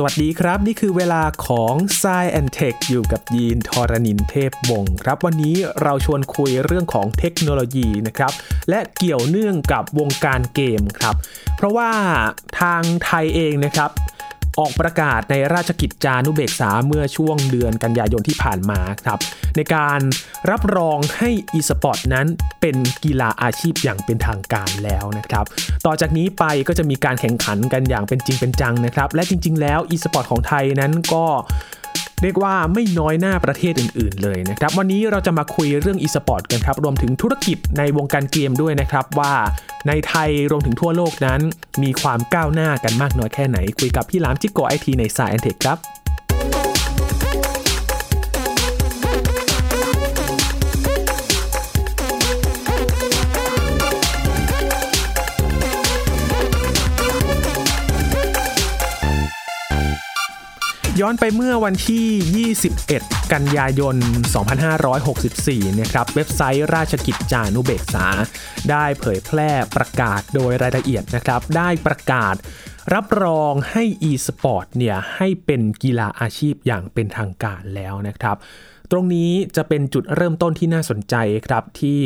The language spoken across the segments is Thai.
สวัสดีครับ นี่คือเวลาของ s ซแอนเทคอยู่กับยีนทอรณินเทพวงศ์ครับ วันนี้เราชวนคุยเรื่องของเทคโนโลยีนะครับ และเกี่ยวเนื่องกับวงการเกมครับ เพราะว่าทางไทยเองนะครับ ออกประกาศในราชกิจจานุเบกษาเมื่อช่วงเดือนกันยายนที่ผ่านมาครับในการรับรองให้อีสปอร์ตนั้นเป็นกีฬาอาชีพอย่างเป็นทางการแล้วนะครับ ต่อจากนี้ไปก็จะมีการแข่งขันกันอย่างเป็นจริงเป็นจังนะครับ และจริง ๆ แล้วอีสปอร์ตของไทยนั้นก็ เรียกว่าไม่น้อยหน้าประเทศอื่น ๆ เลยนะครับ วันนี้เราจะมาคุยเรื่อง e-sport กันครับ รวมถึงธุรกิจในวงการเกมด้วยนะครับว่าในไทยรวมถึงทั่วโลกนั้น มีความก้าวหน้ากันมากน้อยแค่ไหน คุยกับพี่ลามจิกโกไอทีในสายแอนเทคครับ ย้อนไปเมื่อวันที่ 21 กันยายน 2564 นะครับ เว็บไซต์ราชกิจจานุเบกษา ได้เผยแพร่ประกาศโดยรายละเอียดนะครับ ได้ประกาศรับรองให้ e-sport เนี่ยให้เป็นกีฬาอาชีพอย่างเป็นทางการแล้วนะครับ ตรงนี้จะเป็นจุดเริ่มต้นที่น่าสนใจครับที่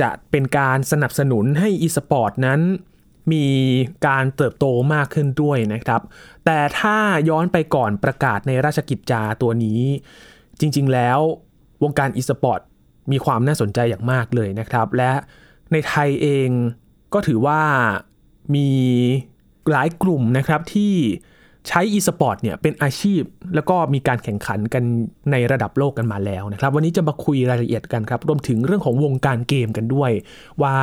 จะเป็นการสนับสนุนให้ e-sport นั้น มีการเติบโตมากขึ้นด้วยนะครับ แต่ถ้าย้อนไปก่อนประกาศในราชกิจจาตัวนี้ จริง ๆ แล้ววงการอีสปอร์ตมีความน่าสนใจอย่างมากเลยนะครับ และในไทยเองก็ถือว่ามีหลายกลุ่มนะครับที่ใช้ e-sport เนี่ยเป็นอาชีพ แล้วก็มีการแข่งขันกันในระดับโลกกันมาแล้วนะครับ วันนี้จะมาคุยรายละเอียดกันครับ รวมถึงเรื่องของวงการเกมกันด้วย ว่า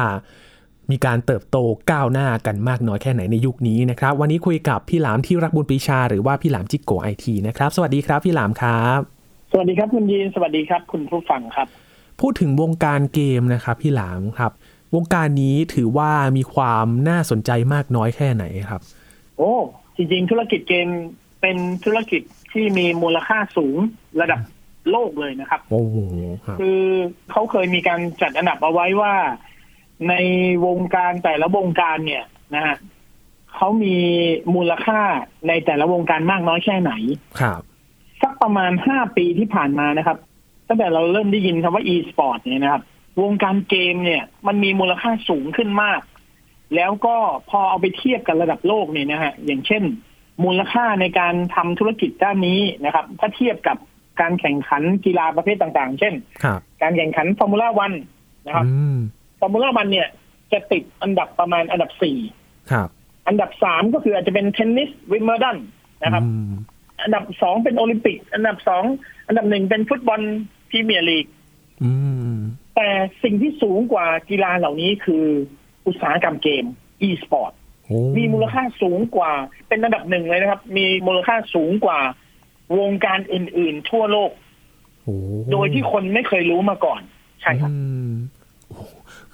มีการเติบโตก้าวหน้ากันมากน้อยแค่ไหนในยุคนี้นะครับ วันนี้คุยกับพี่หลามที่รักบุญปรีชา หรือว่าพี่หลามจิกโกไอทีนะครับ สวัสดีครับพี่หลามครับ สวัสดีครับคุณยีนสวัสดีครับ คุณผู้ฟังครับ พูดถึงวงการเกมนะครับ พี่หลามครับ วงการนี้ถือว่ามีความน่าสนใจมากน้อยแค่ไหนครับ โอ้จริงๆ ธุรกิจเกมเป็นธุรกิจที่มีมูลค่าสูงระดับโลกเลยนะครับ โอ้โหครับคือเขาเคยมีการจัดอันดับเอาไว้ว่า ในวงการแต่ละวงการเนี่ยนะฮะเขามีมูลค่าในแต่ละวงการมากน้อยแค่ไหน ครับ สักประมาณห้าปีที่ผ่านมานะครับ ตั้งแต่เราเริ่มได้ยินคำว่า e-sport เนี่ยนะครับ วงการเกมเนี่ย มันมีมูลค่าสูงขึ้นมาก แล้วก็พอเอาไปเทียบกับระดับโลกเนี่ยนะฮะ อย่างเช่น มูลค่าในการทำธุรกิจด้านนี้นะครับ ถ้าเทียบกับการแข่งขันกีฬาประเภทต่าง ๆ เช่นครับการแข่งขันฟอร์มูล่าวันนะครับอืม ฟอร์มูล่าวันเนี่ย จะติดอันดับประมาณอันดับสี่ครับ อันดับสามก็คืออาจจะเป็นเทนนิสวิมเบิลดันนะครับอืมอันดับสองเป็นโอลิมปิก อันดับสองอันดับหนึ่งเป็นฟุตบอลพรีเมียร์ลีกอืมแต่สิ่งที่สูงกว่ากีฬาเหล่านี้คืออุตสาหกรรมเกม e-sport โอ้มีมูลค่าสูงกว่า เป็นอันดับหนึ่งเลยนะครับ มีมูลค่าสูงกว่าวงการอื่น ๆ ทั่วโลกโอ้โดยที่คนไม่เคยรู้มาก่อน ใช่ครับอืมโอ้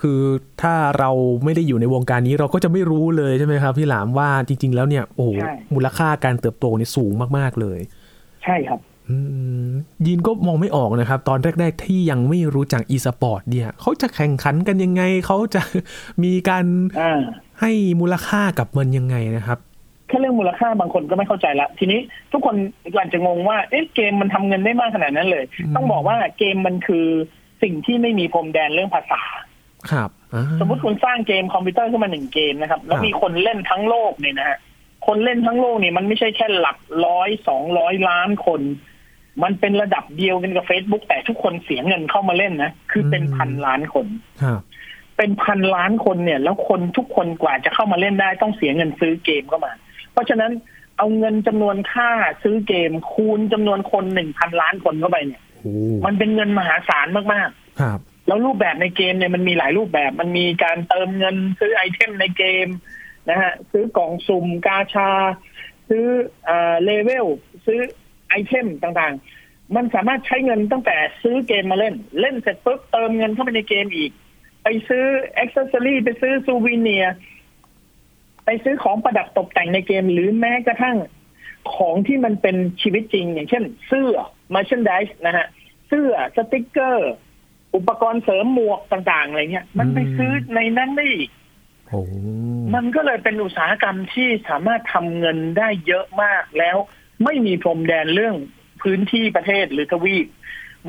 คือถ้าเราไม่ได้อยู่ในวงการนี้เราก็จะไม่รู้เลยใช่ไหมครับ พี่หลามว่าจริง ๆ แล้วเนี่ยโอ้โหใช่มูลค่าการเติบโตนี่สูงมาก ๆเลย ใช่ครับอืมยินก็มองไม่ออกนะครับ ตอนแรก ๆ ที่ยังไม่รู้จัก e-sport เนี่ยเขาจะแข่งขันกันยังไง เขาจะมีการอ่าให้มูลค่ากับมันยังไงนะครับแค่เรื่องมูลค่าบางคนก็ไม่เข้าใจละทีนี้ทุกคนอาจจะงงว่าเอ๊ะเกมมันทำเงินได้มากขนาดนั้นเลยอืมต้องบอกว่าเกมมันคือสิ่งที่ไม่มีพรมแดนเรื่องภาษา ครับอ่าสมมติคุณสร้างเกมคอมพิวเตอร์ขึ้นมาหนึ่งเกมนะครับ แล้วครับมีคนเล่นทั้งโลกเนี่ยนะฮะคนเล่นทั้งโลกเนี่ยมันไม่ใช่แค่หลักร้อยสองร้อยล้านคน มันเป็นระดับเดียวกันกับ Facebook แต่ทุกคนเสียเงินเข้ามาเล่นนะคือเป็นพันล้านคนครับเป็นพันล้านคนเนี่ย แล้วคนทุกคนกว่าจะเข้ามาเล่นได้ต้องเสียเงินซื้อเกมเข้ามา เพราะฉะนั้นเอาเงินจำนวนค่าซื้อเกมคูณจำนวนคนหนึ่งพันล้านคนเข้าไปเนี่ยโอ้มันเป็นเงินมหาศาลมากๆ ครับ แล้วรูปแบบในเกมเนี่ยมันมีหลายรูปแบบมันมีการเติมเงินซื้อ item ในเกมนะฮะซื้อกล่องสุ่มกาชา ซื้อเออ level ซื้อ item ต่างๆ มันสามารถใช้เงินตั้งแต่ซื้อเกมมาเล่น เล่นเสร็จปุ๊บเติมเงินเข้าไปในเกมอีก ไปซื้อ accessory ไปซื้อ souvenir ไปซื้อของประดับตกแต่งในเกม หรือแม้กระทั่งของที่มันเป็นชีวิตจริง อย่างเช่น เสื้อ merchandise นะฮะเสื้อสติกเกอร์ อุปกรณ์เสริมหมวกต่างๆอะไรเงี้ยมันไปซื้อในนั้นได้อีกโอ้มันก็เลยเป็นอุตสาหกรรมที่สามารถทำเงินได้เยอะมากแล้วไม่มีพรมแดนเรื่องพื้นที่ประเทศหรือทวีป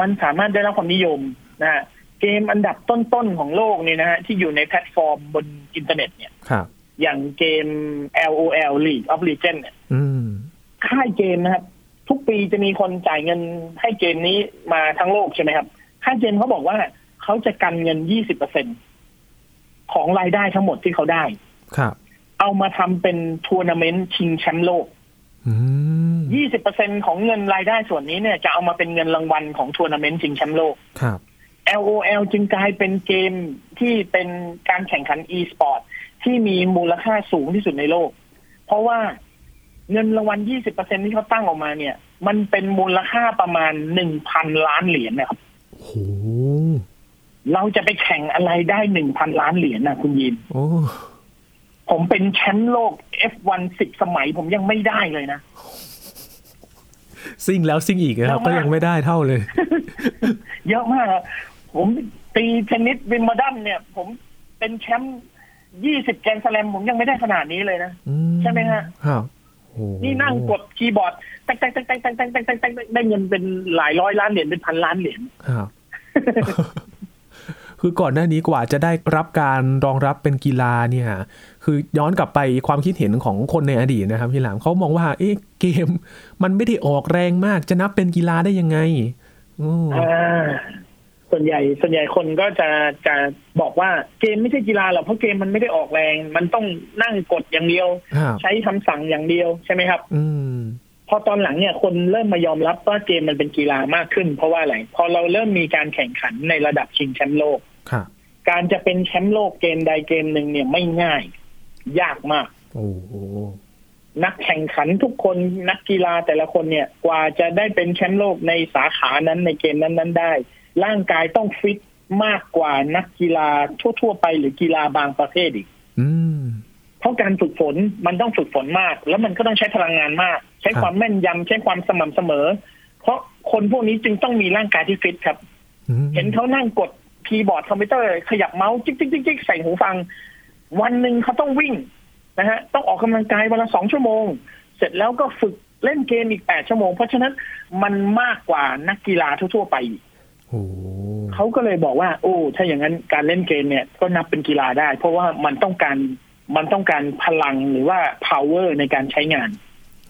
มันสามารถได้รับความนิยมนะฮะเกมอันดับต้นๆของโลกเนี่ยนะฮะที่อยู่ในแพลตฟอร์มบนอินเทอร์เน็ตเนี่ยครับอย่างเกม LOL League of Legends เนี่ยอืมค่ายเกมนะครับ ทุกปีจะมีคนจ่ายเงินให้เกมนี้มาทั้งโลกใช่ไหมครับ ค่ายเกมเขาบอกว่าเขาจะกันเงิน20%ของรายได้ทั้งหมดที่เขาได้ ครับ เอามาทำเป็นทัวร์นาเมนต์ชิงแชมป์โลกอืม20%ของเงินรายได้ส่วนนี้เนี่ยจะเอามาเป็นเงินรางวัลของทัวร์นาเมนต์ชิงแชมป์โลก ครับ LOL จึงกลายเป็นเกมที่เป็นการแข่งขัน e-sport ที่มีมูลค่าสูงที่สุดในโลก เพราะว่าเงินรางวัล 20%ที่เขาตั้งออกมาเนี่ย มันเป็นมูลค่าประมาณ 1,000 ล้านเหรียญนะครับ โหเราจะไปแข่งอะไรได้หนึ่งพันล้านเหรียญนะคุณยินโอ้ผมเป็นแชมป์โลก F1 สิบสมัยผมยังไม่ได้เลยนะ ซิ่งแล้วซิ่งอีกนะครับก็ยังไม่ได้เท่าเลย เยอะมาก ผมตีชนิดวินมเดัมเนี่ย ผมเป็นแชมป์ยี่สิบแกนสแลมผมยังไม่ได้ขนาดนี้เลยนะ ใช่ไหมฮะครับนี่นั่งกดคีย์บอร์ดแตงแตงแตงแตงแตงแตงแตงได้เงินเป็นหลายร้อยล้านเหรียญเป็นพันล้านเหรียญครับ คือก่อนหน้านี้กว่าจะได้รับการรองรับเป็นกีฬาเนี่ย คือย้อนกลับไปความคิดเห็นของคนในอดีตนะครับพี่หลามเขามองว่า เอ๊ะเกม มันไม่ได้ออกแรงมากจะนับเป็นกีฬาได้ยังไงอืมอ่าส่วนใหญ่ส่วนใหญ่คนก็จะจะบอกว่าเกมไม่ใช่กีฬาหรอกเพราะเกมมันไม่ได้ออกแรง มันต้องนั่งกดอย่างเดียวครับใช้คำสั่งอย่างเดียวใช่ไหมครับ อืม พอตอนหลังเนี่ยคนเริ่มมายอมรับว่าเกมมันเป็นกีฬามากขึ้น เพราะว่าอะไรพอเราเริ่มมีการแข่งขันในระดับชิงแชมป์โลกครับการจะเป็นแชมป์โลกเกมใดเกมหนึ่งเนี่ยไม่ง่าย ยากมากโอ้โหนักแข่งขันทุกคนนักกีฬาแต่ละคนเนี่ย กว่าจะได้เป็นแชมป์โลกในสาขานั้นในเกมนั้นๆได้ ร่างกายต้องฟิตมากกว่านักกีฬาทั่ว ๆ ไปหรือกีฬาบางประเภทอีกอืมเพราะ การฝึกฝนมันต้องฝึกฝนมาก แล้วมันก็ต้องใช้พลังงานมาก ใช้ครับความแม่นยำใช้ความสม่ำเสมอ เพราะคนพวกนี้จึงต้องมีร่างกายที่ฟิตครับอืมเห็นเขานั่งกดคีย์บอร์ดคอมพิวเตอร์ขยับเมาส์จิ๊กจิ๊กจิ๊กจิ๊กใส่หูฟัง วันหนึ่งเขาต้องวิ่งนะฮะต้องออกกำลังกายวันละสองชั่วโมง เสร็จแล้วก็ฝึกเล่นเกมอีกแปดชั่วโมง เพราะฉะนั้นมันมากกว่านักกีฬาทั่วๆไปอีกโอ้โหเขาก็เลยบอกว่า โอ้ถ้าอย่างนั้นการเล่นเกมเนี่ยก็นับเป็นกีฬาได้ เพราะว่ามันต้องการ มันต้องการพลังหรือว่า power ในการใช้งาน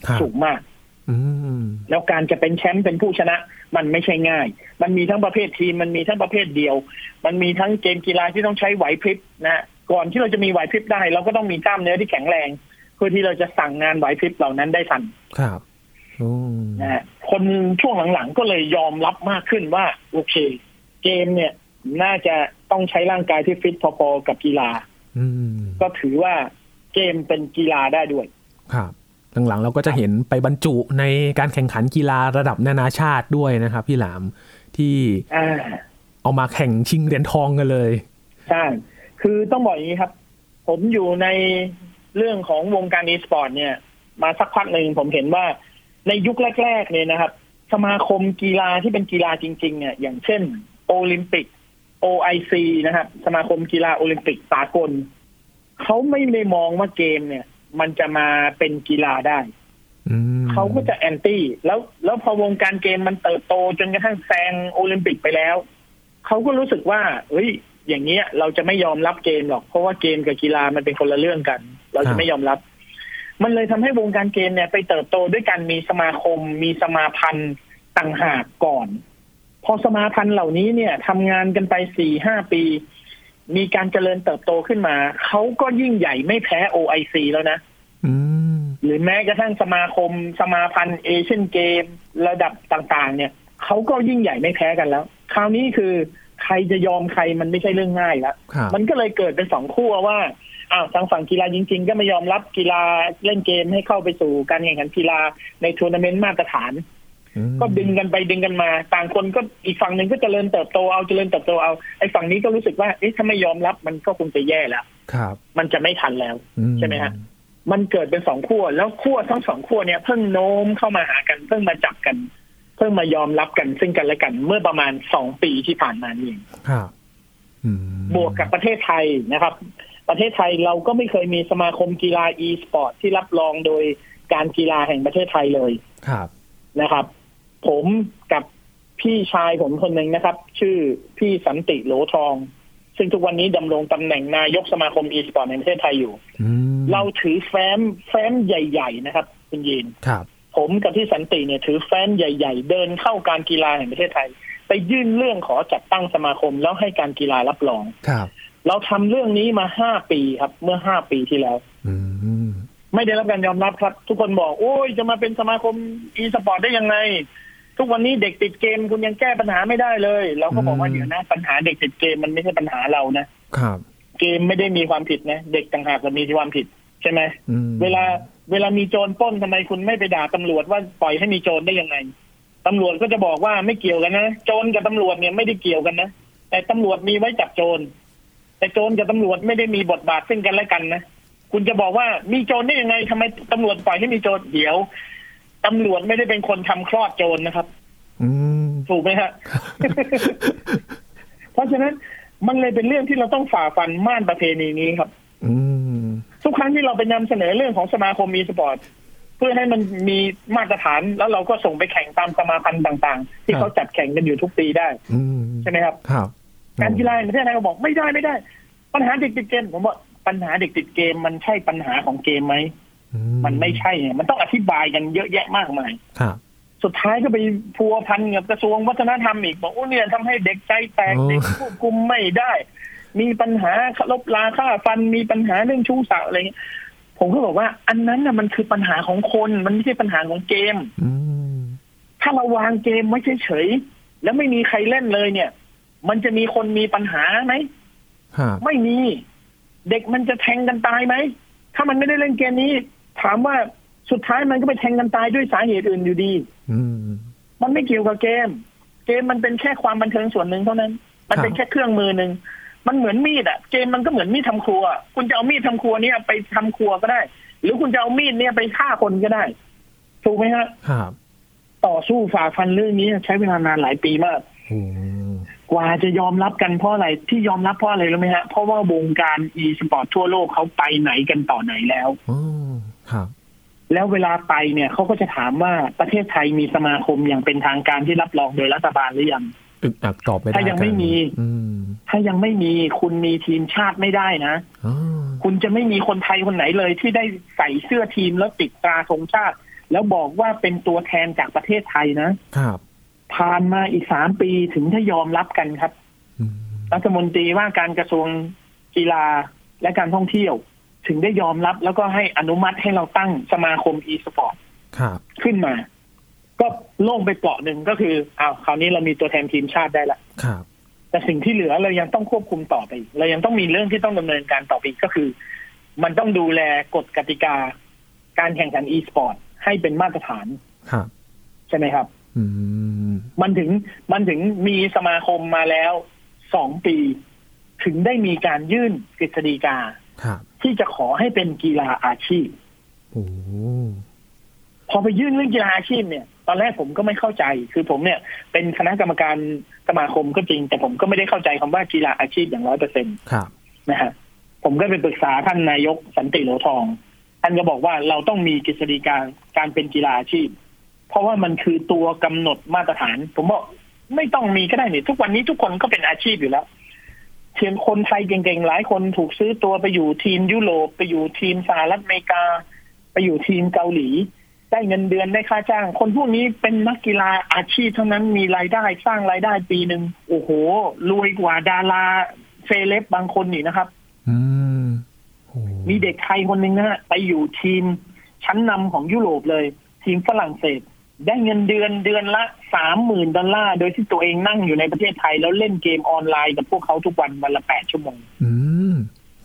ครับสูงมากอืมแล้วการจะเป็นแชมป์เป็นผู้ชนะ มันไม่ใช่ง่าย มันมีทั้งประเภททีม มันมีทั้งประเภทเดียว มันมีทั้งเกมกีฬาที่ต้องใช้ไหวพริบนะก่อนที่เราจะมีไหวพริบได้ เราก็ต้องมีกล้ามเนื้อที่แข็งแรง เพื่อที่เราจะสั่งงานไหวพริบเหล่านั้นได้ทัน ครับอืมนะฮะคนช่วงหลังๆก็เลยยอมรับมากขึ้นว่า โอเค เกมเนี่ย น่าจะต้องใช้ร่างกายที่ฟิตพอๆกับกีฬาอืม ก็ถือว่าเกมเป็นกีฬาได้ด้วย ครับหลังๆเราก็จะเห็นไปบรรจุในการแข่งขันกีฬาระดับนานาชาติด้วยนะครับ พี่หลามที่อ่าเอามาแข่งชิงเหรียญทองกันเลยใช่คือต้องบอกอย่างนี้ครับ ผมอยู่ในเรื่องของวงการอีสปอร์ตเนี่ย มาสักพักหนึ่งผมเห็นว่าในยุคแรก ๆ เนี่ยนะครับ สมาคมกีฬาที่เป็นกีฬาจริง ๆ เนี่ย อย่างเช่น โอลิมปิก OIC นะครับ สมาคมกีฬาโอลิมปิกสากล เขาไม่ได้มองว่าเกมเนี่ย มันจะมาเป็นกีฬาได้อืมเขาก็จะ anti แล้วแล้วพอวงการเกมมันเติบโตจนกระทั่งแซงโอลิมปิกไปแล้ว เขาก็รู้สึกว่า เฮ้ย อย่างเงี้ย เราจะไม่ยอมรับเกมหรอก เพราะว่าเกมกับกีฬามันเป็นคนละเรื่องกัน เราจะไม่ยอมรับ มันเลยทำให้วงการเกมเนี่ย ไปเติบโตด้วยการมีสมาคม มีสมาพันธ์ต่างหากก่อน พอสมาพันธ์เหล่านี้เนี่ยทำงานกันไปสี่ห้าปี มีการเจริญเติบโตขึ้นมา เขาก็ยิ่งใหญ่ไม่แพ้ OIC แล้วนะอืมหรือแม้กระทั่งสมาคม สมาพันธ์เอเชียนเกม ระดับต่างๆ เนี่ยเขาก็ยิ่งใหญ่ไม่แพ้กันแล้ว คราวนี้คือใครจะยอมใครมันไม่ใช่เรื่องง่ายแล้วครับมันก็เลยเกิดเป็นสองขั้วว่าอ้าวทางฝั่งกีฬาจริง ๆ ก็ไม่ยอมรับกีฬาเล่นเกมให้เข้าไปสู่การแข่งขันกีฬาในทัวร์นาเมนต์มาตรฐานอืม ก็ดึงกันไปดึงกันมา ต่างคนก็อีกฝั่งหนึ่งก็เจริญเติบโตเอาเจริญเติบโตเอาไอ้ฝั่งนี้ก็รู้สึกว่าเอ๊ะถ้าไม่ยอมรับมันก็คงจะแย่แล้วครับ มันจะไม่ทันแล้วอืใช่ไหมฮะมันเกิดเป็นสองขั้วแล้วขั้วทั้งสองขั้วเนี่ยเพิ่งโน้มเข้ามาหากันเพิ่งมาจับกัน เพิ่งมายอมรับกันซึ่งกันและกัน เมื่อประมาณสองปีที่ผ่านมานี่เองครับอืมบวกกับประเทศไทยนะครับ ประเทศไทยเราก็ไม่เคยมีสมาคมกีฬา e สปอร์ตที่รับรองโดยการกีฬาแห่งประเทศไทยเลยครับนะครับ ผมกับพี่ชายผมคนหนึ่งนะครับ ชื่อพี่สันติโหลทอง ซึ่งทุกวันนี้ดำรงตำแหน่งนายกสมาคม e สปอร์ตในประเทศไทยอยู่อืมเราถือแฟ้มแฟ้มใหญ่ ๆ นะครับคุณยีนครับ ผมกับพี่สันติเนี่ยถือแฟ้มใหญ่ ๆ เดินเข้าการกีฬาแห่งประเทศไทย ไปยื่นเรื่องขอจัดตั้งสมาคมแล้วให้การกีฬารับรองครับ เราทำเรื่องนี้มาห้าปีครับ เมื่อห้าปีที่แล้ว อืมไม่ได้รับการยอมรับครับ ทุกคนบอก โอ้ยจะมาเป็นสมาคมอีสปอร์ตได้ยังไง ทุกวันนี้เด็กติดเกมคุณยังแก้ปัญหาไม่ได้เลย เราก็บอกว่าเดี๋ยวนะปัญหาเด็กติดเกมมันไม่ใช่ปัญหาเรานะครับ เกมไม่ได้มีความผิดนะ เด็กต่างหากจะมีความผิดใช่ไหมอืมเวลาเวลามีโจรปล้นทำไมคุณไม่ไปด่าตำรวจว่าปล่อยให้มีโจรได้ยังไงตำรวจก็จะบอกว่าไม่เกี่ยวกันนะโจรกับตำรวจเนี่ยไม่ได้เกี่ยวกันนะแต่ตำรวจมีไว้จับโจร แต่โจรกับตำรวจไม่ได้มีบทบาทซึ่งกันและกันนะคุณจะบอกว่ามีโจรได้ยังไงทำไมตำรวจปล่อยให้มีโจรเดี๋ยว ตำรวจไม่ได้เป็นคนทำคลอดโจรนะครับอืมถูกไหมฮะเพราะฉะนั้นมันเลยเป็นเรื่องที่เราต้องฝ่าฟันม่านประเพณีนี้ครับอืมทุกครั้งที่เราไปนำเสนอเรื่องของสมาคมมีสปอร์ตเพื่อให้มันมีมาตรฐานแล้วเราก็ส่งไปแข่งตามสมาพันธ์ต่างๆ ที่เขาจัดแข่งกันอยู่ทุกปีได้อืมใช่ไหมครับครับการกีฬาแห่งประเทศไทยก็บอกไม่ได้ไม่ได้ ปัญหาเด็กติดเกมผมบอกปัญหาเด็กติดเกมมันใช่ปัญหาของเกมไหมอื มันไม่ใช่ไงมันต้องอธิบายกันเยอะแยะมากมายครับสุดท้ายก็ไปพัวพันกับกระทรวงวัฒนธรรมอีกบอกโอ้เนี่ยทำให้เด็กใจแตกโอ้เด็กควบคุมไม่ได้ มีปัญหาลบลาค่าฟันมีปัญหาเรื่องชู้สาวอะไรเงี้ยผมก็บอกว่า อันนั้นน่ะมันคือปัญหาของคนมันไม่ใช่ปัญหาของเกมอืมถ้าเราวางเกมไว้เฉยๆแล้วไม่มีใครเล่นเลยเนี่ย มันจะมีคนมีปัญหาไหมครับไม่มี เด็กมันจะแทงกันตายไหมถ้ามันไม่ได้เล่นเกมนี้ ถามว่าสุดท้ายมันก็ไปแทงกันตายด้วยสาเหตุอื่นอยู่ดีอืมมันไม่เกี่ยวกับเกม เกมมันเป็นแค่ความบันเทิงส่วนหนึ่งเท่านั้น มันเป็นครับแค่เครื่องมือหนึ่งมันเหมือนมีดอะเกมมันก็เหมือนมีดทำครัว คุณจะเอามีดทำครัวเนี่ยไปทำครัวก็ได้ หรือคุณจะเอามีดเนี่ยไปฆ่าคนก็ได้ ถูกไหมฮะครับต่อสู้ฝ่าฟันเรื่องนี้ใช้เวลานานหลายปีมากโอ้กว่าจะยอมรับกันเพราะอะไรที่ยอมรับเพราะอะไรรู้ไหมฮะเพราะว่าวงการ e สปอร์ตทั่วโลกเขาไปไหนกันต่อไหนแล้วโอ้ ครับแล้วเวลาไปเนี่ยเขาก็จะถามว่าประเทศไทยมีสมาคมอย่างเป็นทางการที่รับรองโดยรัฐบาลหรือยังอึกอักตอบไม่ได้ถ้ายังไม่มีอืมถ้ายังไม่มีคุณมีทีมชาติไม่ได้นะอ๋อคุณจะไม่มีคนไทยคนไหนเลย ที่ได้ใส่เสื้อทีมแล้วติดตราธงชาติ แล้วบอกว่าเป็นตัวแทนจากประเทศไทยนะครับผ่านมาอีกสามปีถึงถ้ายอมรับกันครับอืมรัฐมนตรีว่าการกระทรวงกีฬาและการท่องเที่ยว ถึงได้ยอมรับแล้วก็ให้อนุมัติให้เราตั้งสมาคม e สปอร์ตครับขึ้นมา ก็โล่งไปเปราะหนึ่งก็คืออ้าวคราวนี้เรามีตัวแทนทีมชาติได้ละครับ แต่สิ่งที่เหลือเรายังต้องควบคุมต่อไปอีกเรายังต้องมีเรื่องที่ต้องดำเนินการต่อไปอีกก็คือ มันต้องดูแลกฎกติกา การแข่งขัน e สปอร์ตให้เป็นมาตรฐานครับใช่ไหมครับอืมมันถึงมันถึงมีสมาคมมาแล้วสองปี ถึงได้มีการยื่นกฤษฎีกาครับ ที่จะขอให้เป็นกีฬาอาชีพโอ้พอไปยื่นเรื่องกีฬาอาชีพเนี่ย ตอนแรกผมก็ไม่เข้าใจ คือผมเนี่ย เป็นคณะกรรมการสมาคมก็จริง แต่ผมก็ไม่ได้เข้าใจคำว่ากีฬาอาชีพอย่างร้อยเปอร์เซ็นตครับนะฮะผมก็ไปปรึกษาท่านนายกสันติโหลทอง ท่านก็บอกว่าเราต้องมีกฤษฎีกาการเป็นกีฬาอาชีพ เพราะว่ามันคือตัวกำหนดมาตรฐาน ผมบอกไม่ต้องมีก็ได้นี่ทุกวันนี้ทุกคนก็เป็นอาชีพอยู่แล้ว เทียนคนไทยเก่งๆ หลายคนถูกซื้อตัวไปอยู่ทีมยุโรปไปอยู่ทีมสหรัฐอเมริกา ไปอยู่ทีมเกาหลี ได้เงินเดือนได้ค่าจ้าง คนพวกนี้เป็นนักกีฬาอาชีพเท่านั้นมีรายได้สร้างรายได้ปีหนึ่งโอ้โห รวยกว่าดาราเซเลบบางคนนี่นะครับอืมโอ้มีเด็กไทยคนหนึ่งนะฮะไปอยู่ทีมชั้นนำของยุโรปเลย ทีมฝรั่งเศส ได้เงินเดือนเดือนละสามหมื่นดอลลาร์ โดยที่ตัวเองนั่งอยู่ในประเทศไทย แล้วเล่นเกมออนไลน์กับพวกเขาทุกวันวันละแปดชั่วโมง อืม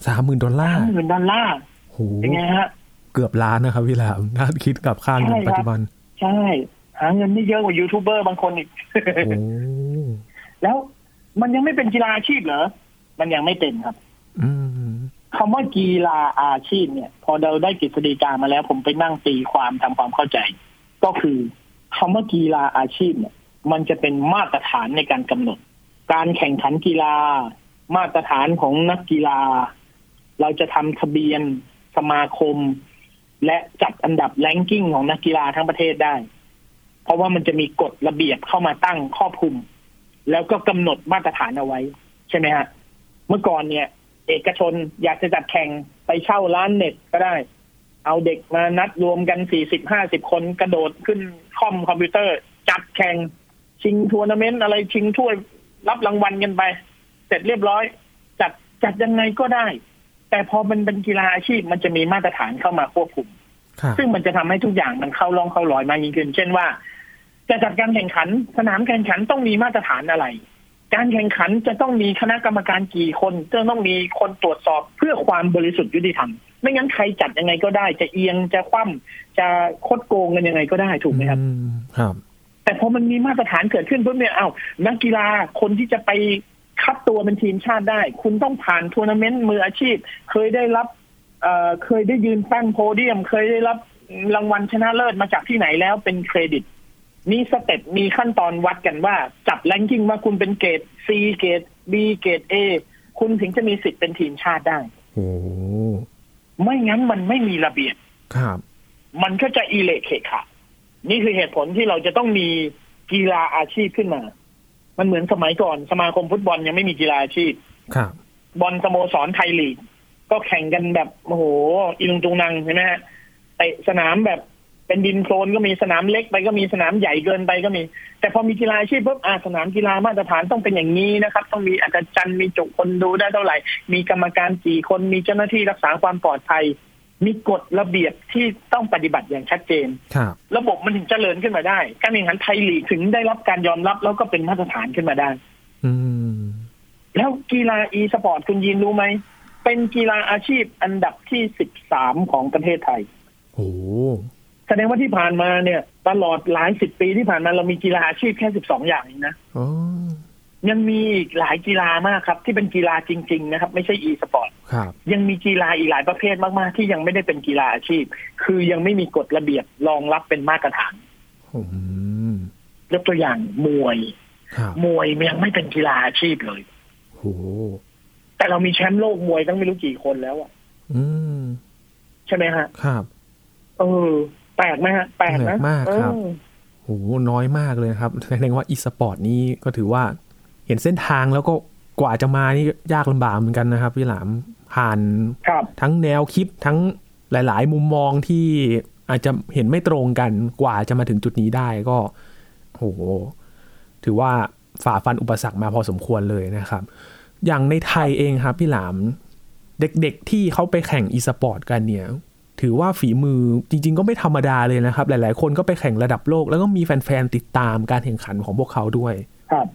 สามหมื่นดอลลาสามร์หมื่นดอลลาร์โหเป็นไงฮะ เกือบล้านนะครับพี่หลามถ้าคิดกับค่าเงินใช่ครับปัจจุบัน ใช่ หาเงินได้เยอะกว่ายูทูบเบอร์บางคนอีกโอ้แล้วมันยังไม่เป็นกีฬาอาชีพเหรอ มันยังไม่เป็นครับ อืมคำว่ากีฬาอาชีพเนี่ย พอเราได้กฤษฎีกามาแล้ว ผมไปนั่งตีความทำความเข้าใจ ก็คือ คำว่ากีฬาอาชีพเนี่ยมันจะเป็นมาตรฐานในการกำหนด การแข่งขันกีฬา มาตรฐานของนักกีฬา เราจะทำทะเบียนสมาคม และจัดอันดับแรงกิ้งของนักกีฬาทั้งประเทศได้ เพราะว่ามันจะมีกฎระเบียบเข้ามาตั้งครอบคลุม แล้วก็กำหนดมาตรฐานเอาไว้ ใช่ไหมฮะ เมื่อก่อนเนี่ย เอกชนอยากจะจัดแข่งไปเช่าร้านเน็ตก็ได้ เอาเด็กมานัดรวมกันสี่สิบห้าสิบคนกระโดดขึ้นคอมคอมพิวเตอร์ จัดแข่ง ชิงทัวร์นาเมนต์อะไรชิงถ้วยรับรางวัลกันไป เสร็จเรียบร้อย จัดจัดยังไงก็ได้ แต่พอมันเป็นกีฬาอาชีพมันจะมีมาตรฐานเข้ามาควบคุม ซึ่งมันจะทำให้ทุกอย่างมันเข้าร่องเข้ารอยมากยิ่งขึ้น เช่นว่าจะจัดการแข่งขัน สนามแข่งขันต้องมีมาตรฐานอะไร การแข่งขันจะต้องมีคณะกรรมการกี่คนจะต้องมีคนตรวจสอบเพื่อความบริสุทธิ์ยุติธรรมไม่งั้นใครจัดยังไงก็ได้ จะเอียงจะคว่ำจะคดโกงกันยังไงก็ได้ถูกไหมครับอืมครับ แต่พอมันมีมาตรฐานเกิดขึ้นปุ๊บเนี่ยเอ้านักกีฬาคนที่จะไปคัดตัวเป็นทีมชาติได้ คุณต้องผ่านทัวร์นาเมนต์มืออาชีพ เคยได้รับเอ่อเคยได้ยืนตั้งโพเดียม เคยได้รับรางวัลชนะเลิศมาจากที่ไหนแล้วเป็นเครดิต มี step มีขั้นตอนวัดกันว่า จับ ranking ว่าคุณเป็นเกรด C เกรด B เกรด A คุณถึงจะมีสิทธิ์เป็นทีมชาติได้โอ้ไม่งั้นมันไม่มีระเบียบครับ มันก็จะอีเละเขะขะนี่คือเหตุผลที่เราจะต้องมีกีฬาอาชีพขึ้นมา มันเหมือนสมัยก่อนสมาคมฟุตบอลยังไม่มีกีฬาอาชีพ ครับ บอลสโมสรไทยลีก ก็แข่งกันแบบโอ้โหอีลุงตุงนังใช่ไหมฮะเตะสนามแบบ เป็นดินโคลนก็มีสนามเล็กไปก็มีสนามใหญ่เกินไปก็มี แต่พอมีกีฬาอาชีพปุ๊บอ่าสนามกีฬามาตรฐานต้องเป็นอย่างนี้นะครับ ต้องมีอาจารย์มีจุคนดูได้เท่าไหร่ มีกรรมการกี่คนมีเจ้าหน้าที่รักษาความปลอดภัย มีกฎระเบียบที่ต้องปฏิบัติอย่างชัดเจนครับระบบมันถึงเจริญขึ้นมาได้ การแข่งขันไทยลีกถึงได้รับการยอมรับแล้วก็เป็นมาตรฐานขึ้นมาได้อืมแล้วกีฬาอีสปอร์ตคุณยีนรู้ไหมเป็นกีฬาอาชีพอันดับที่สิบสามของประเทศไทยโอ้ แสดงว่าที่ผ่านมาเนี่ย ตลอดหลายสิบปีที่ผ่านมาเรามีกีฬาอาชีพแค่สิบสองอย่างเองนะโอ้ยังมีอีกหลายกีฬามากครับ ที่เป็นกีฬาจริง ๆ นะครับ ไม่ใช่อีสปอร์ตครับยังมีกีฬาอีกหลายประเภทมากๆ ที่ยังไม่ได้เป็นกีฬาอาชีพ คือยังไม่มีกฎระเบียบรองรับเป็นมาตรฐานอืมยกตัวอย่างมวยครับมวยยังไม่เป็นกีฬาอาชีพเลยโอ้แต่เรามีแชมป์โลกมวยตั้งไม่รู้กี่คนแล้วอะอืมใช่ไหมฮะครับ เออ แปลกไหมฮะแปลกแปลนะกมากครับเออโหน้อยมากเลยครับแสดงว่าอีสปอร์ตนี้ก็ถือว่า เห็นเส้นทางแล้วก็กว่าจะมานี่ยากลำบากเหมือนกันนะครับ พี่หลามผ่านครับทั้งแนวคิดทั้งหลาย ๆ มุมมองที่อาจจะเห็นไม่ตรงกันกว่าจะมาถึงจุดนี้ได้ก็โหถือว่าฝ่าฟันอุปสรรคมาพอสมควรเลยนะครับ อย่างในไทยเองครับ พี่หลาม เด็ก ๆ ที่เขาไปแข่งอีสปอร์ตกันเนี่ย ถือว่าฝีมือจริง ๆ ก็ไม่ธรรมดาเลยนะครับ หลายๆ คนก็ไปแข่งระดับโลก แล้วก็มีแฟนๆติดตามการแข่งขันของพวกเขาด้วยครับ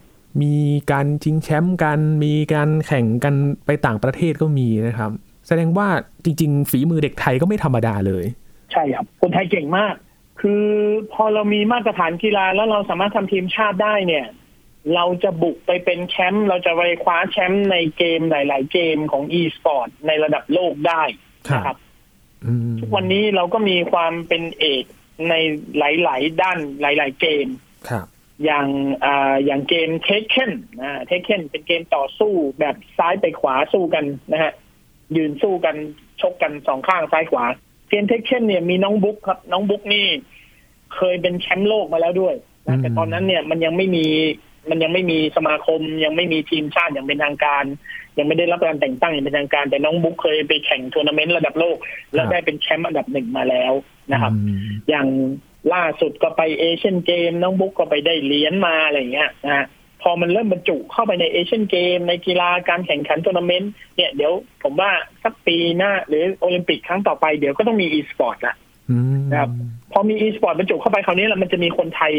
มีการชิงแชมป์กันมีการแข่งกันไปต่างประเทศก็มีนะครับ แสดงว่าจริง ๆ ฝีมือเด็กไทยก็ไม่ธรรมดาเลย ใช่ครับ คนไทยเก่งมาก คือพอเรามีมาตรฐานกีฬาแล้วเราสามารถทำทีมชาติได้เนี่ย เราจะบุกไปเป็นแชมป์เราจะไปคว้าแชมป์ในเกมหลาย ๆ เกมของ e-sport ในระดับโลกได้นะครับอืม ทุกวันนี้เราก็มีความเป็นเอกในหลาย ๆ ด้านหลาย ๆ เกมครับอย่างอ่าอย่างเกม Tekken อ่า Tekken เป็นเกมต่อสู้แบบซ้ายไปขวาสู้กันนะฮะ ยืนสู้กันชกกันสองข้างซ้ายขวา เกม Tekken เนี่ยมีน้องบุ๊กครับ น้องบุ๊กนี่ เคยเป็นแชมป์โลกมาแล้วด้วยนะแต่ตอนนั้นเนี่ยมันยังไม่มีมันยังไม่มีสมาคม ยังไม่มีทีมชาติอย่างเป็นทางการ ยังไม่ได้รับการแต่งตั้งอย่างเป็นทางการ แต่น้องบุ๊กเคยไปแข่งทัวร์นาเมนต์ระดับโลก แล้วได้เป็นแชมป์อันดับหนึ่งมาแล้วนะครับอืมอย่างล่าสุดก็ไปเอเชียนเกมน้องบุ๊กก็ไปได้เหรียญมาอะไรอย่างเงี้ยนะฮะพอมันเริ่มบรรจุเข้าไปในเอเชียนเกม ในกีฬาการแข่งขันทัวร์นาเมนต์เนี่ยเดี๋ยวผมว่าสักปีหน้า หรือโอลิมปิกครั้งต่อไปเดี๋ยวก็ต้องมีอีสปอร์ตละอืมครับพอมีอีสปอร์ตบรรจุเข้าไปคราวนี้แหละมันจะมีคนไทย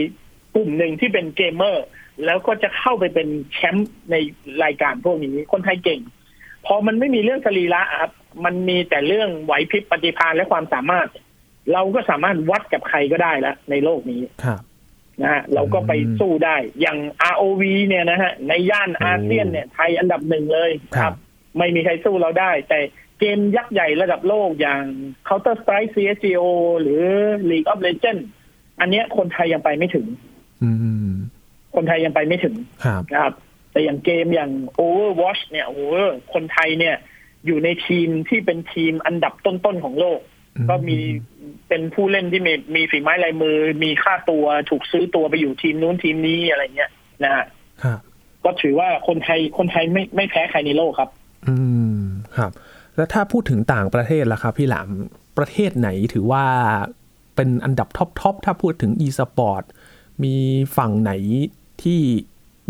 กลุ่มหนึ่งที่เป็นเกมเมอร์ แล้วก็จะเข้าไปเป็นแชมป์ในรายการพวกนี้คนไทยเก่ง พอมันไม่มีเรื่องสรีระครับมันมีแต่เรื่องไหวพริบปฏิภาณและความสามารถ เราก็สามารถวัดกับใครก็ได้แล้วในโลกนี้ครับนะฮะเราก็ไปสู้ได้ อย่าง ROV เนี่ยนะฮะ ในย่านอาเซียนเนี่ยไทยอันดับหนึ่งเลยครับ ไม่มีใครสู้เราได้ แต่เกมยักษ์ใหญ่ระดับโลกอย่าง Counter Strike CSGO หรือ League of Legends อันเนี้ยคนไทยยังไปไม่ถึงอืม คนไทยยังไปไม่ถึงครับนะครับ แต่อย่างเกมอย่าง Overwatch เนี่ยโอ้โหคนไทยเนี่ย อยู่ในทีมที่เป็นทีมอันดับต้นๆของโลก ก็มีเป็นผู้เล่นที่มีมีฝีไม้ลายมือ มีค่าตัวถูกซื้อตัวไปอยู่ทีมนู้นทีมนี้อะไรเงี้ยนะฮะครับก็ถือว่าคนไทยคนไทยไม่ไม่แพ้ใครในโลกครับ อืมครับ แล้วถ้าพูดถึงต่างประเทศล่ะครับ พี่หลามประเทศไหนถือว่าเป็นอันดับท็อปทอปถ้าพูดถึง e-sport มีฝั่งไหน ที่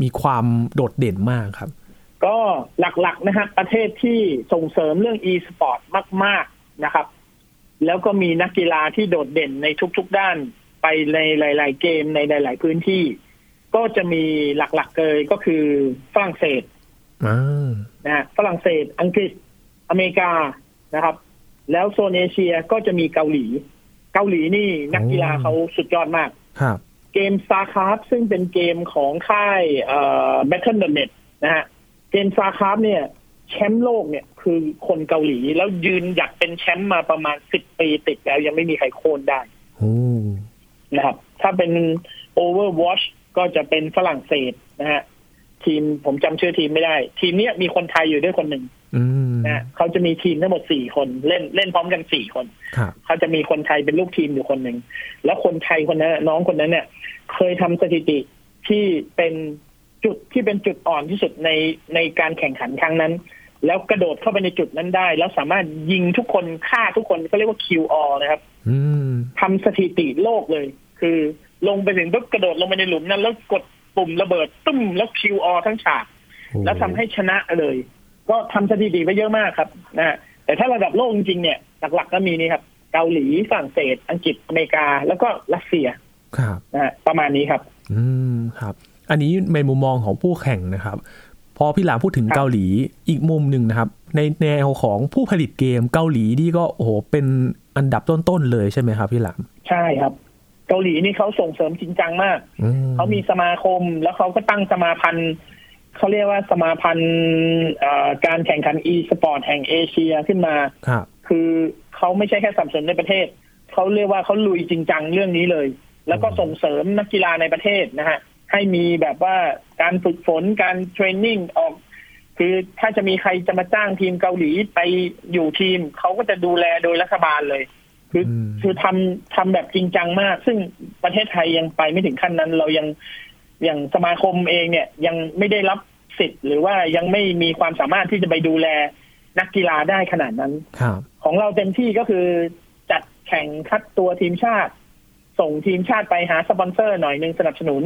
มีความโดดเด่นมากครับ ก็หลักๆนะครับประเทศที่ส่งเสริมเรื่อง e-sport มาก ๆนะครับ แล้วก็มีนักกีฬาที่โดดเด่นในทุก ๆ ด้านไปในหลาย ๆ เกมในหลาย ๆ พื้นที่ ก็จะมีหลักๆเลยก็คือฝรั่งเศสอ่านะฮะฝรั่งเศส อังกฤษ อเมริกานะครับ แล้วโซนเอเชียก็จะมีเกาหลี เกาหลีนี่นักกีฬาเขาสุดยอดมาก ครับ เกม StarCraft ซึ่งเป็นเกมของค่ายเอ่อ Battle.net นะฮะ เกม StarCraft เนี่ย แชมป์โลกเนี่ยคือคนเกาหลี แล้วยืนหยัดเป็นแชมป์มาประมาณสิบปีติดแล้วยังไม่มีใครโค่นได้โอ้นะครับ ถ้าเป็น Overwatch ก็จะเป็นฝรั่งเศสนะฮะ ทีมผมจำชื่อทีมไม่ได้ ทีมเนี้ยมีคนไทยอยู่ด้วยคนหนึ่งอืม นะฮะเขาจะมีทีมทั้งหมดสี่คนเล่นเล่นพร้อมกันสี่คนครับเขาจะมีคนไทยเป็นลูกทีมอยู่คนหนึ่งแล้วคนไทยคนนั้นน่ะน้องคนนั้นเนี่ย เคยทำสถิติที่เป็นจุดที่เป็นจุดอ่อนที่สุดในในการแข่งขันครั้งนั้น แล้วกระโดดเข้าไปในจุดนั้นได้ แล้วสามารถยิงทุกคนฆ่าทุกคนก็เรียกว่า QO นะครับอืมทำสถิติโลกเลย คือลงไปถึงปุ๊บกระโดดลงไปในหลุมนั้นแล้วกดปุ่มระเบิดตุ้มแล้ว QO ทั้งฉากโอ้แล้วทำให้ชนะเลย ก็ทำสถิติไปเยอะมากครับนะฮะแต่ถ้าระดับโลกจริงๆเนี่ยหลักๆก็มีนี่ครับ เกาหลีฝรั่งเศส อังกฤษอเมริกา แล้วก็รัสเซียครับนะฮะประมาณนี้ครับ อืมครับ อันนี้ในมุมมองของผู้แข่งนะครับ พอพี่หลามพูดถึงครับเกาหลีอีกมุมหนึ่งนะครับ ในแนวของผู้ผลิตเกมเกาหลีนี่ก็โอ้โหเป็นอันดับต้นๆเลยใช่ไหมครับพี่หลามใช่ครับเกาหลีนี่เขาส่งเสริมจริงจังมากอืเขามีสมาคมแล้วเขาก็ตั้งสมาพันธ์ เขาเรียกว่าสมาพันธ์เอ่อการแข่งขัน e-sport แห่งเอเชียขึ้นมาครับคือเขาไม่ใช่แค่สนับสนุนในประเทศเขาเรียกว่าเขาลุยจริงจังเรื่องนี้เลย แล้วก็ส่งเสริมนักกีฬาในประเทศนะฮะให้มีแบบว่าการฝึกฝนการเทรนนิ่งออก คือถ้าจะมีใครจะมาจ้างทีมเกาหลีไปอยู่ทีมเขาก็จะดูแลโดยรัฐบาลเลย คืออมคือทำทำแบบจริงจังมาก ซึ่งประเทศไทยยังไปไม่ถึงขั้นนั้น เรายังอย่างสมาคมเองเนี่ยยังไม่ได้รับ สิทธิ์หรือว่ายังไม่มีความสามารถที่จะไปดูแลนักกีฬาได้ขนาดนั้นครับของเราเต็มที่ก็คือจัดแข่งคัดตัวทีมชาติ ส่งทีมชาติไปหาสปอนเซอร์หน่อยหนึ่งสนับสนุน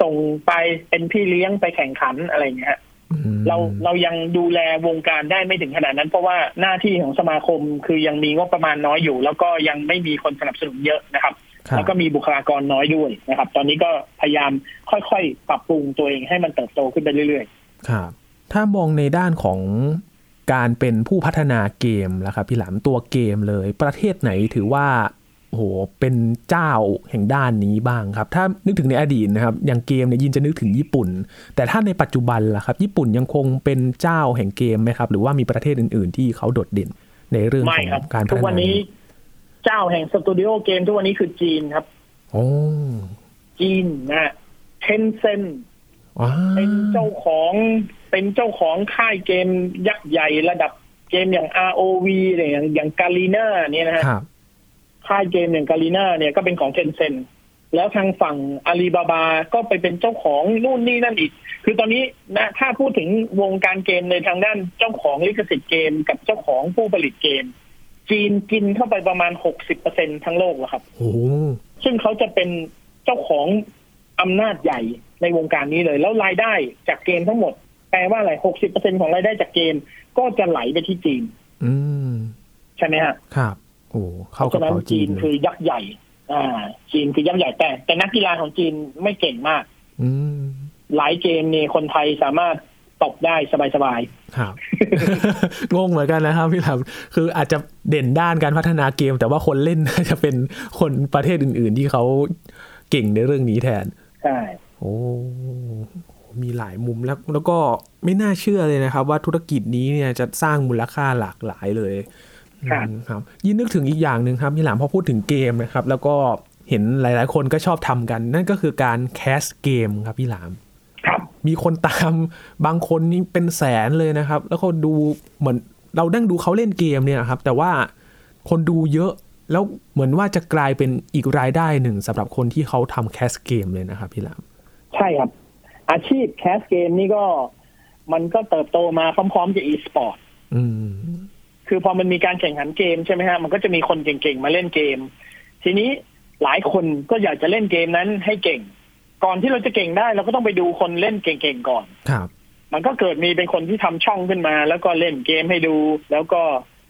ส่งไปเป็นพี่เลี้ยงไปแข่งขันอะไรอย่างเงี้ยฮะอืมเราเรายังดูแลวงการได้ไม่ถึงขนาดนั้น เพราะว่าหน้าที่ของสมาคมคือยังมีงบประมาณน้อยอยู่ แล้วก็ยังไม่มีคนสนับสนุนเยอะนะครับครับแล้วก็มีบุคลากรน้อยด้วยนะครับ ตอนนี้ก็พยายามค่อยๆ ปรับปรุงตัวเองให้มันเติบโตขึ้นไปเรื่อย ครับถ้ามองในด้านของการเป็นผู้พัฒนาเกมแล้วครับพี่หลามตัวเกมเลย ประเทศไหนถือว่าโอ้โหเป็นเจ้าแห่งด้านนี้บ้างครับ ถ้านึกถึงในอดีตนะครับ อย่างเกมเนี่ยยินจะนึกถึงญี่ปุ่น แต่ถ้าในปัจจุบันล่ะครับ ญี่ปุ่นยังคงเป็นเจ้าแห่งเกมไหมครับ หรือว่ามีประเทศอื่น ๆ ที่เขาโดดเด่นในเรื่องๆไม่ของครับการพัทุฒกนาวันนี้ เจ้าแห่งสตูดิโอเกมทุกวันนี้คือจีนครับโอ้จีนนะเทนเซนว้า เป็นเจ้าของเป็นเจ้าของค่ายเกมยักษ์ใหญ่ระดับเกมอย่าง ROV อะไรอย่างอย่างกาลีนาเนี่ยนะฮะครับค่ายเกมอย่างกาลีนาเนี่ยก็เป็นของเทนเซนแล้วทางฝั่งอาลีบาบาก็ไปเป็นเจ้าของนู่นนี่นั่นอีก คือตอนนี้นะถ้าพูดถึงวงการเกมในทางด้านเจ้าของลิขสิทธิ์เกมกับเจ้าของผู้ผลิตเกม จีนกินเข้าไปประมาณ60%ทั้งโลกแล้วครับโอ้โหซึ่งเขาจะเป็นเจ้าของอำนาจใหญ่ ในวงการนี้เลย แล้วรายได้จากเกมทั้งหมด แปลว่าอะไร60%ของรายได้จากเกม ก็จะไหลไปที่จีน อืมใช่ไหมฮะครับโอ้เพเข้าราะกระฉะนั้นเป๋าจีจีนนเลยคือยักษ์ใหญ่ อ่า จีนคือยักษ์ใหญ่แต่แต่นักกีฬาของจีนไม่เก่งมาก อืมหลายเกมเนี่ยคนไทยสามารถตบได้สบายครับงงเหมือนกันนะครับพี่หลามคืออาจจะเด่นด้านการพัฒนาเกม แต่ว่าคนเล่นน่าจะเป็นคนประเทศอื่น ๆ ที่เขาเก่งในเรื่องนี้แทนๆใช่ โอ้มีหลายมุมแล้วแล้วก็ไม่น่าเชื่อเลยนะครับ ว่าธุรกิจนี้เนี่ยจะสร้างมูลค่าหลากหลายเลยครับอืมครับยิ่งนึกถึงอีกอย่างหนึ่งครับพี่หลามพอพูดถึงเกมนะครับ แล้วก็เห็นหลาย ๆ คนก็ชอบทำกัน นั่นก็คือการแคสเกมครับพี่หลามครับมีคนตามบางคนนี่เป็นแสนเลยนะครับ แล้วก็ดูเหมือนเราดั้งดูเขาเล่นเกมเนี่ยครับ แต่ว่าคนดูเยอะแล้วเหมือนว่าจะกลายเป็นอีกรายได้หนึ่งสำหรับคนที่เขาทำแคสเกมเลยนะครับพี่หลาม ใช่ครับ อาชีพแคสเกมนี่ก็มันก็เติบโตมาพร้อมๆกับอีสปอร์ตอืมคือพอมันมีการแข่งขันเกมใช่ไหมฮะ มันก็จะมีคนเก่งๆมาเล่นเกม ทีนี้หลายคนก็อยากจะเล่นเกมนั้นให้เก่ง ก่อนที่เราจะเก่งได้เราก็ต้องไปดูคนเล่นเก่งๆก่อน ครับ มันก็เกิดมีเป็นคนที่ทำช่องขึ้นมา แล้วก็เล่นเกมให้ดู แล้วก็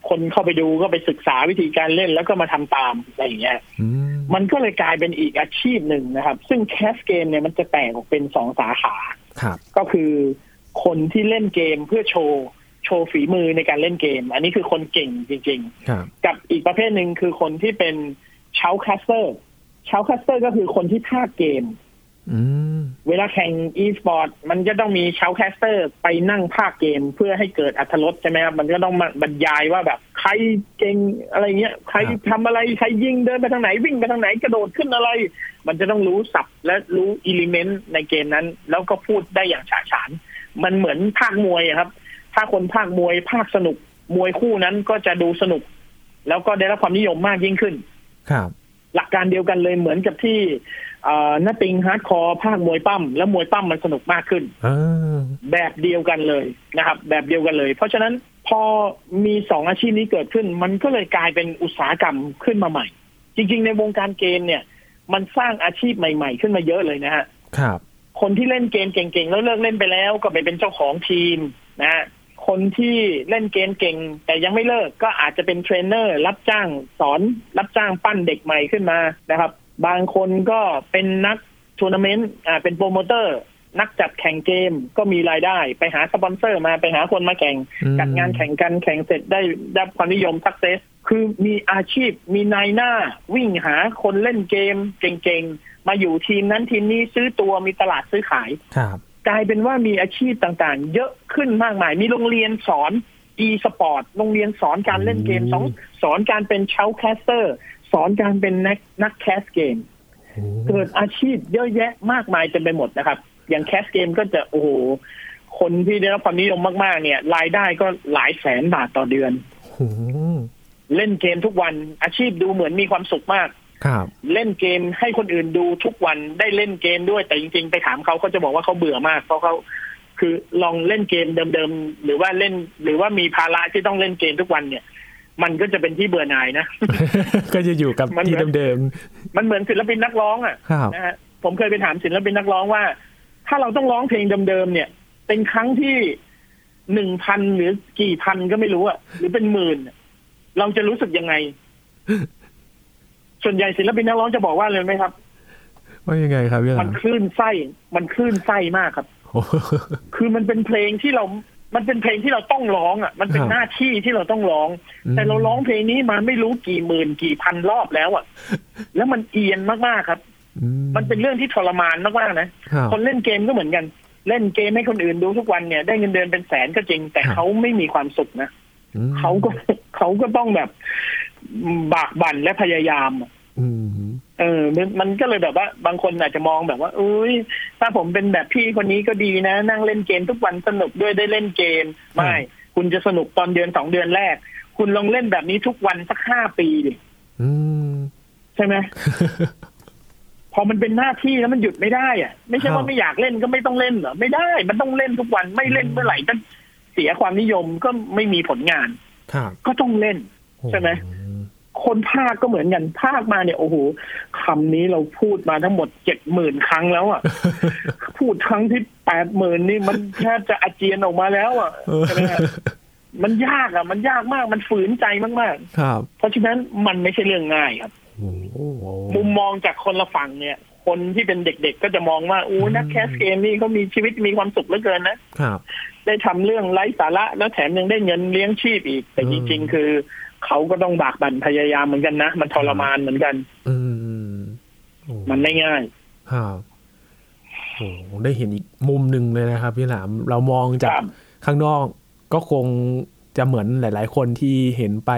คนเข้าไปดูก็ไปศึกษาวิธีการเล่นแล้วก็มาทำตามอะไรอย่างเงี้ยอืมมันก็เลยกลายเป็นอีกอาชีพหนึ่งนะครับ ซึ่งแคสเกมเนี่ยมันจะแตกออกเป็นสองสาขาครับก็คือคนที่เล่นเกมเพื่อโชว์โชว์ฝีมือในการเล่นเกม อันนี้คือคนเก่งจริงครับๆกับอีกประเภทหนึ่งคือคนที่เป็น shoutcaster shoutcaster ก็คือคนที่พากย์เกมอืม เวลาแข่ง e-sport มันจะต้องมี shoutcaster ไปนั่งพากย์เกมเพื่อให้เกิดอรรถรสใช่ไหมครับมันก็ต้องมาบรรยายว่าแบบ ใครเก่งอะไรเงี้ย ใครทำอะไร ใครยิงเดินไปทางไหนวิ่งไปทางไหนกระโดดขึ้นอะไร มันจะต้องรู้ศัพท์และรู้ element ในเกมนั้น แล้วก็พูดได้อย่างฉะฉาน มันเหมือนพากย์มวยอะครับ ถ้าคนพากย์มวยพากย์สนุกมวยคู่นั้นก็จะดูสนุก แล้วก็ได้รับความนิยมมากยิ่งขึ้น ครับ หลักการเดียวกันเลยเหมือนกับที่ น้าติงฮาร์ดคอร์พากย์มวยปล้ำแล้วมวยปล้ำมันสนุกมากขึ้นอ่าแบบเดียวกันเลยนะครับ แบบเดียวกันเลย เพราะฉะนั้นพอมีสองอาชีพนี้เกิดขึ้น มันก็เลยกลายเป็นอุตสาหกรรมขึ้นมาใหม่ จริง ๆ ในวงการเกมเนี่ย มันสร้างอาชีพใหม่ ๆ ขึ้นมาเยอะเลยนะฮะครับ คนที่เล่นเกมเก่งๆแล้วเลิกเล่นไปแล้วก็ไปเป็นเจ้าของทีมนะฮะคนที่เล่นเกมเก่ง แต่ยังไม่เลิกก็อาจจะเป็นเทรนเนอร์ รับจ้างสอน รับจ้างปั้นเด็กใหม่ขึ้นมานะครับ บางคนก็เป็นนักทัวร์นาเมนต์อ่าเป็นโปรโมเตอร์ นักจัดแข่งเกมก็มีรายได้ ไปหาสปอนเซอร์มาไปหาคนมาแข่งอืมจัดงานแข่งกันแข่งเสร็จได้ได้รับความนิยม success คือมีอาชีพมีนายหน้า วิ่งหาคนเล่นเกมเก่งๆ มาอยู่ทีมนั้นทีมนี้ซื้อตัวมีตลาดซื้อขายครับกลายเป็นว่ามีอาชีพต่างๆ เยอะขึ้นมากมาย มีโรงเรียนสอน e-sport โรงเรียนสอนการเล่นเกมสอนสอนการเป็น shoutcaster สอนการเป็นนักนักแคสเกมโอ้เกิดอาชีพเยอะแยะมากมายเต็มไปหมดนะครับ อย่างแคสเกมก็จะโอ้โหคนที่ได้รับความนิยมมากๆ เนี่ย รายได้ก็หลายแสนบาทต่อเดือนโหเล่นเกมทุกวันอาชีพดูเหมือนมีความสุขมาก ครับ เล่นเกมให้คนอื่นดูทุกวันได้เล่นเกมด้วยแต่จริงๆ ไปถามเขาเขาจะบอกว่าเขาเบื่อมาก เพราะเขาคือลองเล่นเกมเดิมๆหรือว่าเล่น หรือว่ามีภาระที่ต้องเล่นเกมทุกวันเนี่ย มันก็จะเป็นที่เบื่อหน่ายนะ ก็จะอยู่กับมันที่เดิมมันเหมือนศิลปินนักร้องอะครับนะฮะผมเคยไปถามศิลปินนักร้องว่า ถ้าเราต้องร้องเพลงเดิมๆเนี่ย เป็นครั้งที่หนึ่งพันหรือกี่พันก็ไม่รู้อะหรือเป็นหมื่นอะเราจะรู้สึกยังไง ส่วนใหญ่ศิลปินนักร้องจะบอกว่าเลยไหมครับๆว่ายังไงครับพี่หมัลานมคลื่นไส้ มันคลื่นไส้มากครับโอ้โหคือมันเป็นเพลงที่เรา มันเป็นเพลงที่เราต้องร้องอะ มันเป็นครับหน้าที่ที่เราต้องร้องอืมแต่เราร้องเพลงนี้มาไม่รู้กี่หมื่นกี่พันรอบแล้วอะ แล้วมันเอียนมากๆครับอืมันเป็นเรื่องที่ทรมานมากๆนะครับคนเล่นเกมก็เหมือนกัน เล่นเกมให้คนอื่นดูทุกวันเนี่ย ได้เงินเดือนเป็นแสนก็จริง แต่ครับเขาไม่มีความสุขนะอืมเขาก็เขาก็ต้องแบบบากบั่นและพยายามอะอืม เออมันมันก็เลยแบบว่า บางคนอาจจะมองแบบว่าเอ้ยถ้าผมเป็นแบบพี่คนนี้ก็ดีนะ นั่งเล่นเกมทุกวันสนุกด้วยได้เล่นเกม ไม่ คุณจะสนุกตอนเดือนสองเดือนแรก คุณลองเล่นแบบนี้ทุกวันสักห้าปีดิอืมใช่ไหมพอมันเป็นหน้าที่แล้วมันหยุดไม่ได้อะไม่ใช่ครัว่าบไม่อยากเล่นก็ไม่ต้องเล่นเหรอไม่ได้ มันต้องเล่นทุกวันไม่เล่นเมื่อไหร่ก็เสียความนิยมก็ไม่มีผลงานครับก็ต้องเล่นใช่ไหมโอ้ คนภาคก็เหมือนกันภาคมาเนี่ยโอ้โหคำนี้เราพูดมาทั้งหมดเจ็ดหมื่นครั้งแล้วอะพูดครั้งที่แปดหมื่นนี่มันแทบจะอาเจียนออกมาแล้วอะใช่ไหมฮะมันยากอะ มันยากมากมันฝืนใจมากครับๆเพราะฉะนั้นมันไม่ใช่เรื่องง่ายครับโอ้โหมุมมองจากคนละฝั่งเนี่ย คนที่เป็นเด็กๆก็จะมองว่าอู้นักแคสเกมนี่เขามีชีวิตมีความสุขเหลือเกินนะครับ ได้ทำเรื่องไร้สาระแล้วแถมยังได้เงินเลี้ยงชีพอีก แต่อืจมริง ๆ คือ เขาก็ต้องบากบั่นพยายามเหมือนกันนะ มันทรมานเหมือนกัน อืมโอ้มันไม่ง่ายครับโอ้ได้เห็นอีกมุมหนึ่งเลยนะครับ พี่หลาม เรามองจากครับข้างนอกก็คงจะเหมือนหลาย ๆ คนที่เห็นไป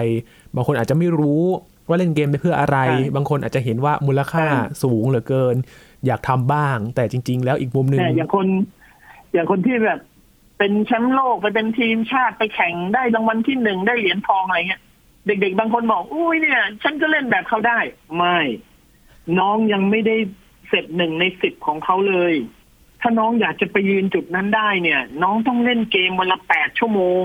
บางคนอาจจะไม่รู้ว่าเล่นเกมไปเพื่ออะไรใช่บางคนอาจจะเห็นว่ามูลค่าใช่สูงเหลือเกิน อยากทำบ้าง แต่จริง ๆ แล้วอีกมุมหนึ่งเนี่ยอย่างคน อย่างคนที่แบบไปเป็นแชมป์โลกไปเป็นทีมชาติไปแข่งได้รางวัลที่หนึ่งได้เหรียญทองอะไรเงี้ย เด็ก ๆ บางคนบอกอุ้ยเนี่ย ฉันก็เล่นแบบเขาได้ ไม่ น้องยังไม่ได้เสร็จหนึ่งในสิบของเขาเลย ถ้าน้องอยากจะไปยืนจุดนั้นได้เนี่ย น้องต้องเล่นเกมวันละแปดชั่วโมง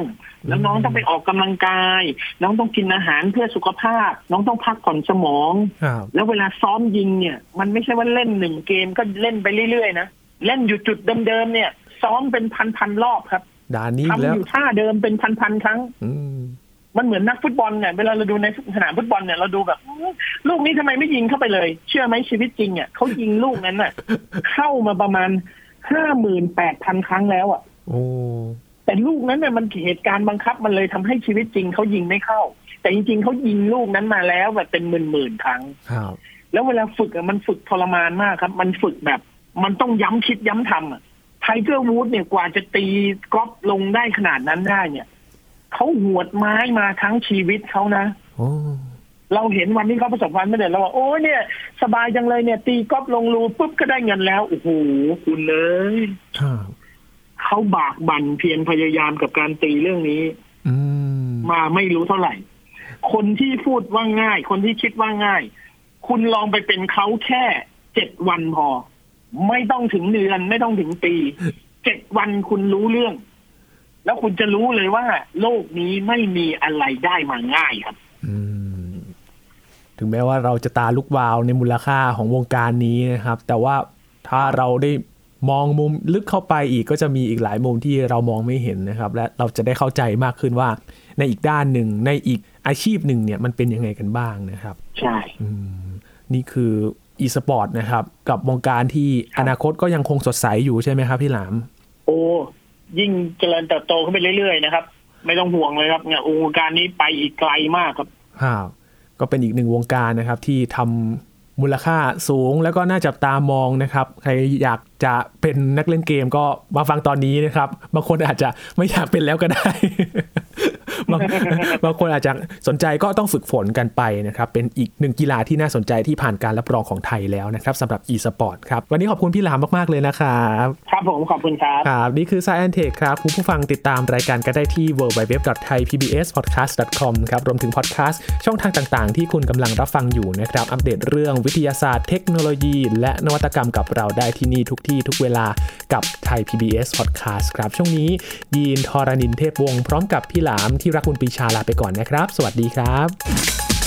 แล้วน้องต้องไปออกกำลังกาย น้องต้องกินอาหารเพื่อสุขภาพ น้องต้องพักผ่อนสมองครับแล้วเวลาซ้อมยิงเนี่ย มันไม่ใช่ว่าเล่นหนึ่งเกมก็เล่นไปเรื่อยๆนะเล่นอยู่จุดเดิมๆเนี่ย ซ้อมเป็นพันๆรอบครับด่านนี้อีกทำแล้วอยู่ท่าเดิมเป็นพันๆครั้งอื มมันเหมือนนักฟุตบอลเนี่ยเวลาเราดูในสนามฟุตบอลเนี่ยเราดูแบบอื้อลูกนี้ทำไมไม่ยิงเข้าไปเลย เชื่อไหมชีวิตจริงเนี่ยเขายิงลูกนั้นน่ะ เข้ามาประมาณห้าหมื่นแปดพันครั้งแล้วอะโอ้แต่ลูกนั้นเนี่ยมันเหตุการณ์บังคับมันเลยทำให้ชีวิตจริงเขายิงไม่เข้า แต่จริง ๆเขายิงลูกนั้นมาแล้วแบบเป็นหมื่นๆครั้งครับแล้วเวลาฝึกอะมันฝึกทรมานมากครับ มันฝึกแบบ มันต้องย้ำคิดย้ำทำอะไทเกอร์วูดส์เนี่ยกว่าจะตีกอล์ฟลงได้ขนาดนั้นได้เนี่ย เขาหวดไม้มาทั้งชีวิตเขานะโอ้เราเห็นวันที่เขาประสบความสำเร็จเราว่าโอ้ยเนี่ย สบายจังเลยเนี่ย ตีกอล์ฟลงรูปุ๊บก็ได้เงินแล้วโอ้โหคุณเลยครับเขาบากบั่นเพียรพยายามกับการตีเรื่องนี้อืมมาไม่รู้เท่าไหร่ คนที่พูดว่าง่าย คนที่คิดว่าง่าย คุณลองไปเป็นเขาแค่เจ็ดวันพอ ไม่ต้องถึงเดือนไม่ต้องถึงปีเจ็ดวันคุณรู้เรื่อง แล้วคุณจะรู้เลยว่า โลกนี้ไม่มีอะไรได้มาง่ายครับอืมถึงแม้ว่าเราจะตาลุกวาวในมูลค่าของวงการนี้นะครับ แต่ว่าถ้าเราได้มองมุมลึกเข้าไปอีกก็จะมีอีกหลายมุมที่เรามองไม่เห็นนะครับ และเราจะได้เข้าใจมากขึ้นว่า ในอีกด้านหนึ่งในอีกอาชีพหนึ่งเนี่ยมันเป็นยังไงกันบ้างนะครับ ใช่อืมนี่คือ e-sport นะครับ กับวงการที่อนาคตก็ยังคงสดใสอยู่ใช่ไหมครับพี่หลาม โอ้ ยิ่งเจริญเติบโตขึ้นไปเรื่อยๆนะครับ ไม่ต้องห่วงเลยครับเนี่ยวงการนี้ไปอีกไกลมากครับฮ่าก็เป็นอีกหนึ่งวงการนะครับที่ทำมูลค่าสูงแล้วก็น่าจับตามองนะครับ ใครอยากจะเป็นนักเล่นเกมก็มาฟังตอนนี้นะครับ บางคนอาจจะไม่อยากเป็นแล้วก็ได้ บางบางคนอาจจะสนใจก็ต้องฝึกฝนกันไปนะครับ เป็นอีกหนึ่งกีฬาที่น่าสนใจที่ผ่านการรับรองของไทยแล้วนะครับสำหรับ e-sport ครับ วันนี้ขอบคุณพี่หลามมาก ๆ เลยนะครับครับผมขอบคุณครับครับนี่คือ Science Tech ครับคุณผู้ฟังติดตามรายการก็ได้ที่ www.thaipbspodcast.com ครับรวมถึงพอดแคสต์ช่องทางต่างๆ ที่คุณกำลังรับฟังอยู่นะครับอัปเดตเรื่องวิทยาศาสตร์ เทคโนโลยี และนวัตกรรมกับเราได้ที่นี่ทุกที่ทุกเวลากับไทย PBS Podcast ครับช่วงนี้ยีนทอรานินเทพวงศ์พร้อมกับพี่หลามที่ที่รักคุณปีชาลาไปก่อนนะครับ สวัสดีครับ